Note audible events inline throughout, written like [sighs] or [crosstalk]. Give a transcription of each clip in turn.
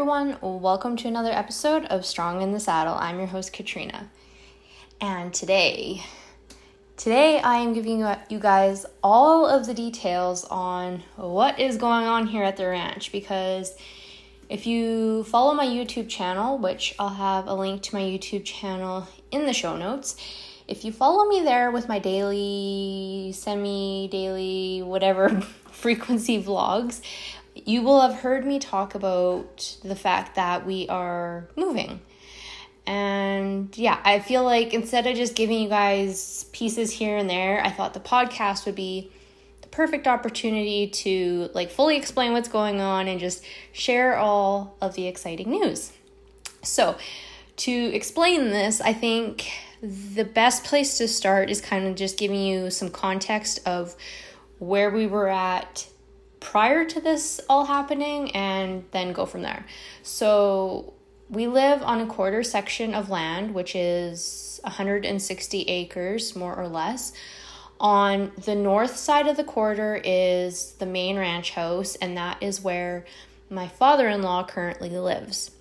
everyone, welcome to another episode of Strong in the Saddle. I'm your host Katrina. And today, today I am giving you guys all of the details on what is going on here at the ranch because if you follow my YouTube channel, which I'll have a link to my YouTube channel in the show notes, if you follow me there with my daily, semi daily, whatever [laughs] frequency vlogs, you will have heard me talk about the fact that we are moving. And yeah, I feel like instead of just giving you guys pieces here and there, I thought the podcast would be the perfect opportunity to like fully explain what's going on and just share all of the exciting news. So, to explain this, I think the best place to start is kind of just giving you some context of where we were at prior to this all happening and then go from there. So we live on a quarter section of land, which is 160 acres, more or less. On the north side of the quarter is the main ranch house, and that is where my father in law currently lives.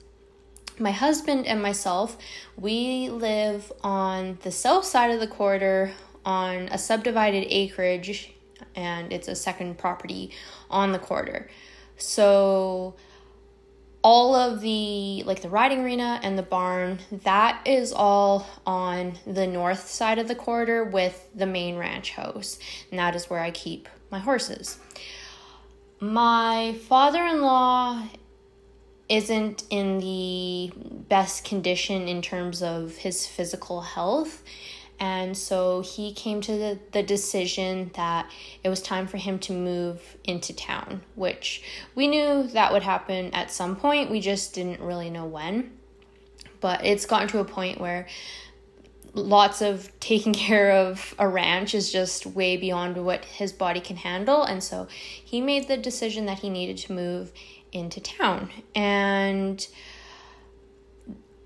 My husband and myself, we live on the south side of the quarter on a subdivided acreage and it's a second property on the quarter. So all of the like the riding arena and the barn that is all on the north side of the quarter with the main ranch house and that is where i keep my horses my father-in-law isn't in the best condition in terms of his physical health and so he came to the, the decision that it was time for him to move into town, which we knew that would happen at some point. We just didn't really know when. But it's gotten to a point where lots of taking [laughs] care of a ranch is just way beyond what his body can handle. And so he made the decision that he needed to move into town. And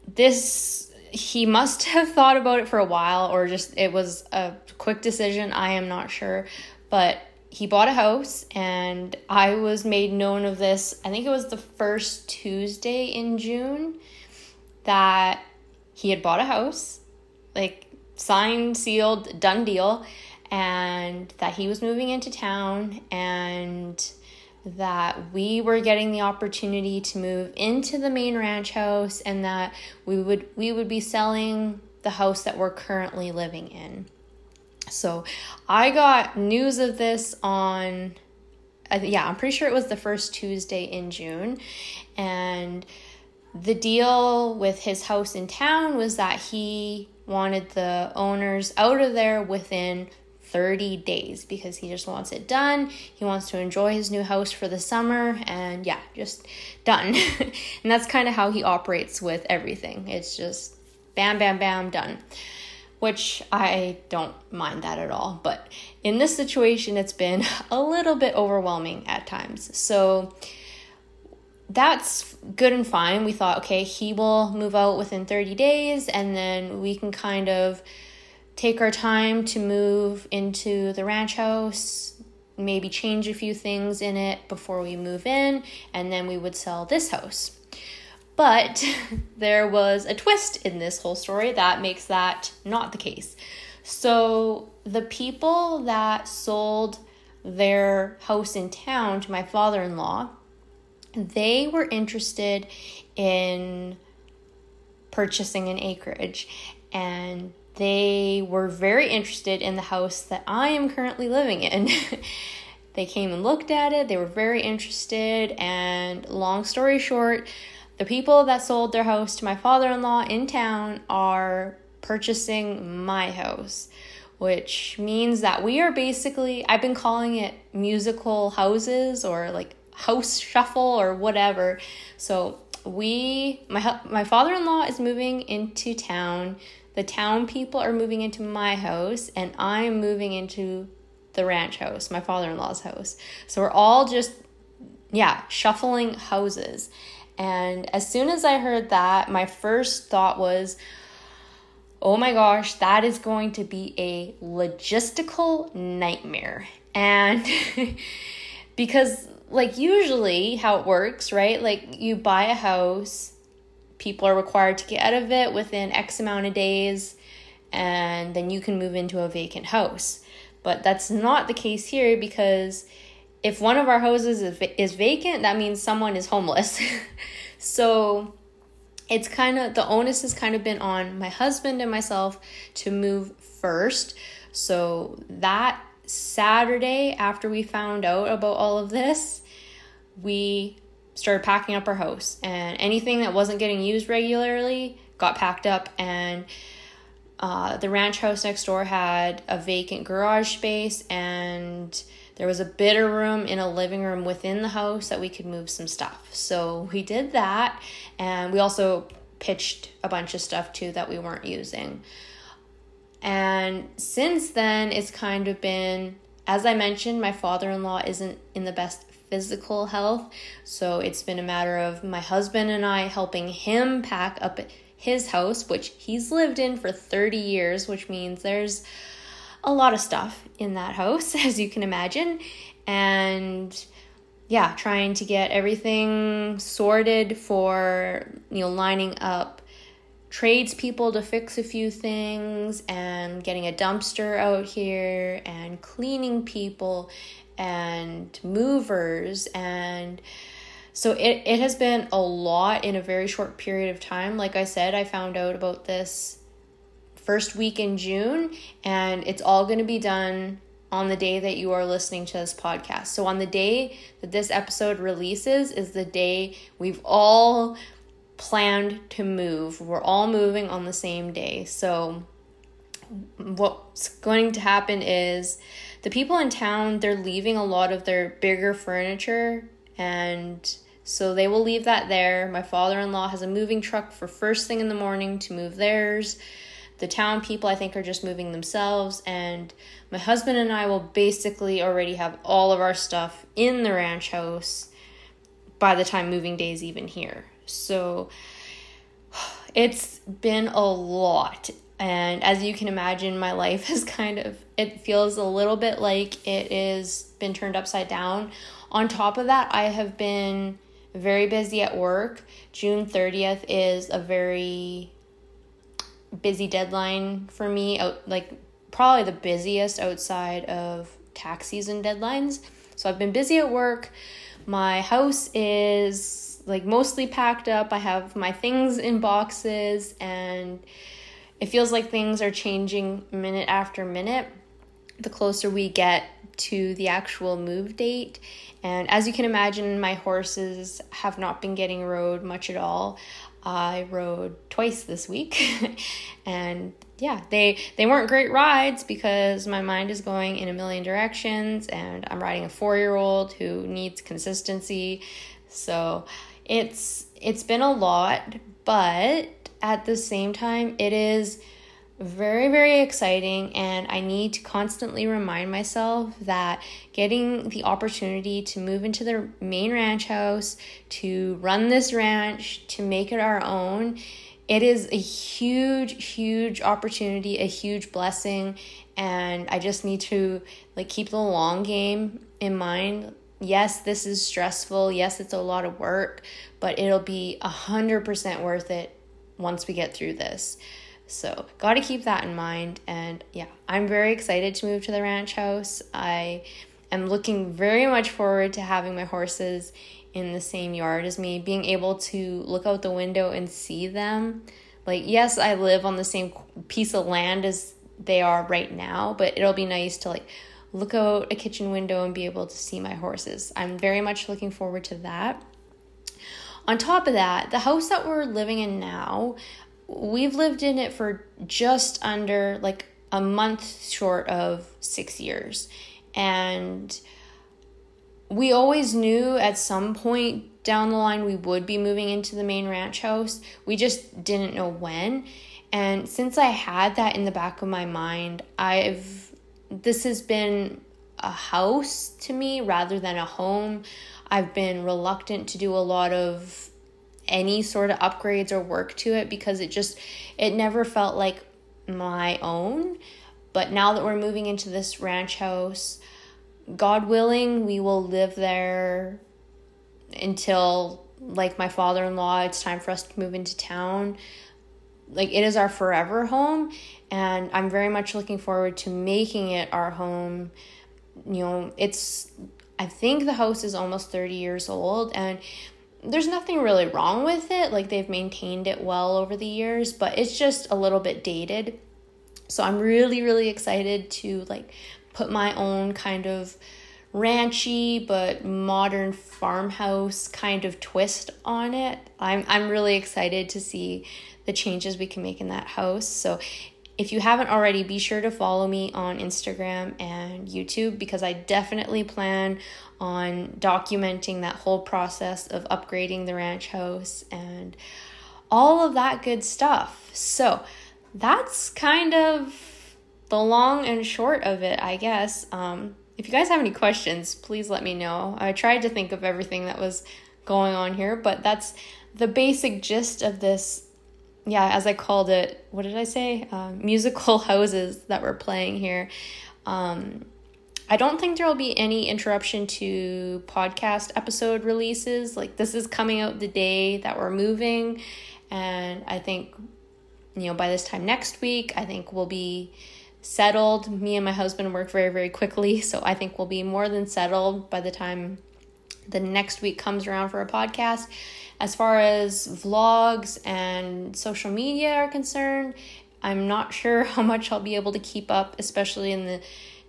this he must [laughs] have thought about it for a while or just it was a quick decision. I am not sure. But he bought a house and I was made known of this. I think it was the first Tuesday in June that he had bought a house, like signed, sealed, done deal, and that he was moving into town and that we were getting the opportunity to move into the main ranch house and that we would we would be selling the house that we're currently living in. So, I got news of this on uh, yeah, I'm pretty sure it was the first Tuesday in June and the deal with his house in town was that he wanted the owners out of there within 30 days because he just wants it done. He wants to enjoy his new house for the summer and yeah, just done. [laughs] and that's kind of how he operates with everything. It's just bam, bam, bam, done. Which I don't mind that at all. But in this situation, it's been [laughs] a little bit overwhelming at times. So that's good and fine. We thought, okay, he will move out within 30 days and then we can kind of take our time to move into the ranch house, maybe change a few things in it before we move in, and then we would sell this house. But [laughs] there was a twist in this whole story that makes that not the case. So, the people that sold their house in town to my father in law, they were interested in purchasing an acreage and they were very interested in the house that I am currently living in. [laughs] they came and looked at it, they were very interested, and long story short, the people that sold their house to my father in law in town are purchasing my house, which means that we are basically, I've been calling it musical houses or like house shuffle or whatever. So we my my father-in-law is moving into town the town people are moving into my house and I'm moving into the ranch house, my father in law's house. So we're all just, yeah, shuffling houses. And as soon as I heard that, my first thought was, oh my gosh, that is going to be a logistical nightmare. And [laughs] because like usually how it works, right? Like you buy a house, people are required to get out of it within X amount of days, and then you can move into a vacant house. But that's not the case here because if one of our houses is, is vacant, that means someone is homeless. [laughs] so it's kind of the onus has kind of been on my husband and myself to move first. So that Saturday, after we found out about all of this, we started packing up our house, and anything that wasn't getting used regularly got packed up. And uh, the ranch house next door had a vacant garage space, and there was a bit of room in a living room within the house that we could move some stuff. So we did that, and we also pitched a bunch of stuff too that we weren't using. And since then, it's kind of been, as I mentioned, my father in law isn't in the best physical health. So it's been a matter of my husband and I helping him pack up his house, which he's lived in for 30 years, which means there's a lot of stuff in that house, [laughs] as you can imagine. And yeah, trying to get everything sorted for, you know, lining up tradespeople to fix a few things and getting a dumpster out here and cleaning people and movers and so it, it has been a lot in a very short period of time like i said i found out about this first week in june and it's all going to be done on the day that you are listening to this podcast so on the day that this episode releases is the day we've all planned to move. We're all moving on the same day. So, what's going to happen is the people in town they're leaving a lot of their bigger furniture and so they will leave that there. My father-in-law has a moving truck for first thing in the morning to move theirs. The town people I think are just moving themselves and my husband and I will basically already have all of our stuff in the ranch house by the time moving day is even here. So [sighs] it's been a lot. And as you can imagine, my life [laughs] is kind of, it feels a little bit like it is been turned upside down. On top of that, I have been very busy at work. June 30th is a very busy deadline for me, out like probably the busiest outside of tax season deadlines. So I've been busy at work. My house is like mostly packed up. I have my things in boxes and it feels like things are changing minute after minute the closer we get to the actual move date. And as you can imagine, my horses have not been getting rode much at all. I rode twice this week [laughs] and yeah, they they weren't great rides because my mind is going in a million directions and I'm riding a 4-year-old who needs consistency. So, it's it's been a lot, but at the same time it is very very exciting and I need to constantly remind myself that getting the opportunity to move into the main ranch house, to run this ranch, to make it our own, it is a huge huge opportunity, a huge blessing and I just need to like keep the long game in mind yes, this is stressful. Yes, it's a lot of work, but it'll be a hundred percent worth it once we get through this. So, got to keep that in mind. And yeah, I'm very excited to move to the ranch house. I am looking very much forward to having my horses in the same yard as me, being able to look out the window and see them. Like, yes, I live on the same piece of land as they are right now, but it'll be nice to like look out a kitchen window and be able to see my horses. I'm very much looking forward to that. On top of that, the house that we're living in now, we've lived in it for just under like a month short of six years. And we always knew at some point down the line we would be moving into the main ranch house. We just didn't know when. And since I had that in the back of my mind, I've this has been a house to me rather than a home. I've been reluctant to do a lot of any sort of upgrades or work to it because it just it never felt like my own. But now that we're moving into this ranch house, God willing, we will live there until like my father-in-law it's time for us to move into town like it is our forever home and i'm very much looking forward to making it our home you know it's i think the house is almost 30 years old and there's nothing really wrong with it like they've maintained it well over the years but it's just a little bit dated so i'm really really excited to like put my own kind of ranchy but modern farmhouse kind of twist on it. I'm I'm really excited to see the changes we can make in that house. So if you haven't already, be sure to follow me on Instagram and YouTube because I definitely plan on documenting that whole process of upgrading the ranch house and all of that good stuff. So that's kind of the long and short of it, I guess. Um, if you guys have any questions, please let me know. I tried to think of everything that was going on here, but that's the basic gist of this. Yeah, as I called it, what did I say? Uh, [laughs] musical houses that we're playing here. Um, I don't think there will be any interruption to podcast episode releases. Like, this is coming out the day that we're moving. And I think, you know, by this time next week, I think we'll be settled. Me and my husband work very, very quickly, so I think we'll be more than settled by the time the next week comes around for a podcast. As far as vlogs and social media are concerned, I'm not [laughs] sure how much I'll be able to keep up, especially in the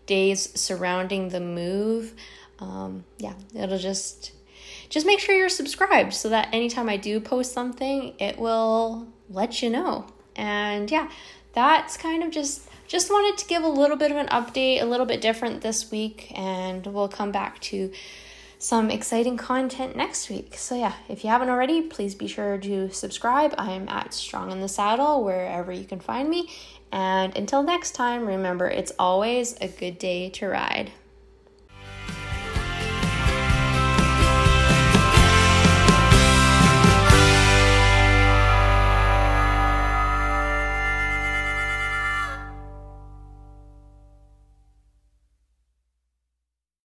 days surrounding the move. Um, yeah, it'll just just make sure you're subscribed so that anytime I do post something, it will let you know. And yeah, that's kind of just just wanted to give a little bit of an update, a little bit different this week, and we'll come back to some exciting content next week. So, yeah, if you haven't already, please be sure to subscribe. I'm at Strong in the Saddle wherever you can find me. And until next time, remember it's always a good day to ride.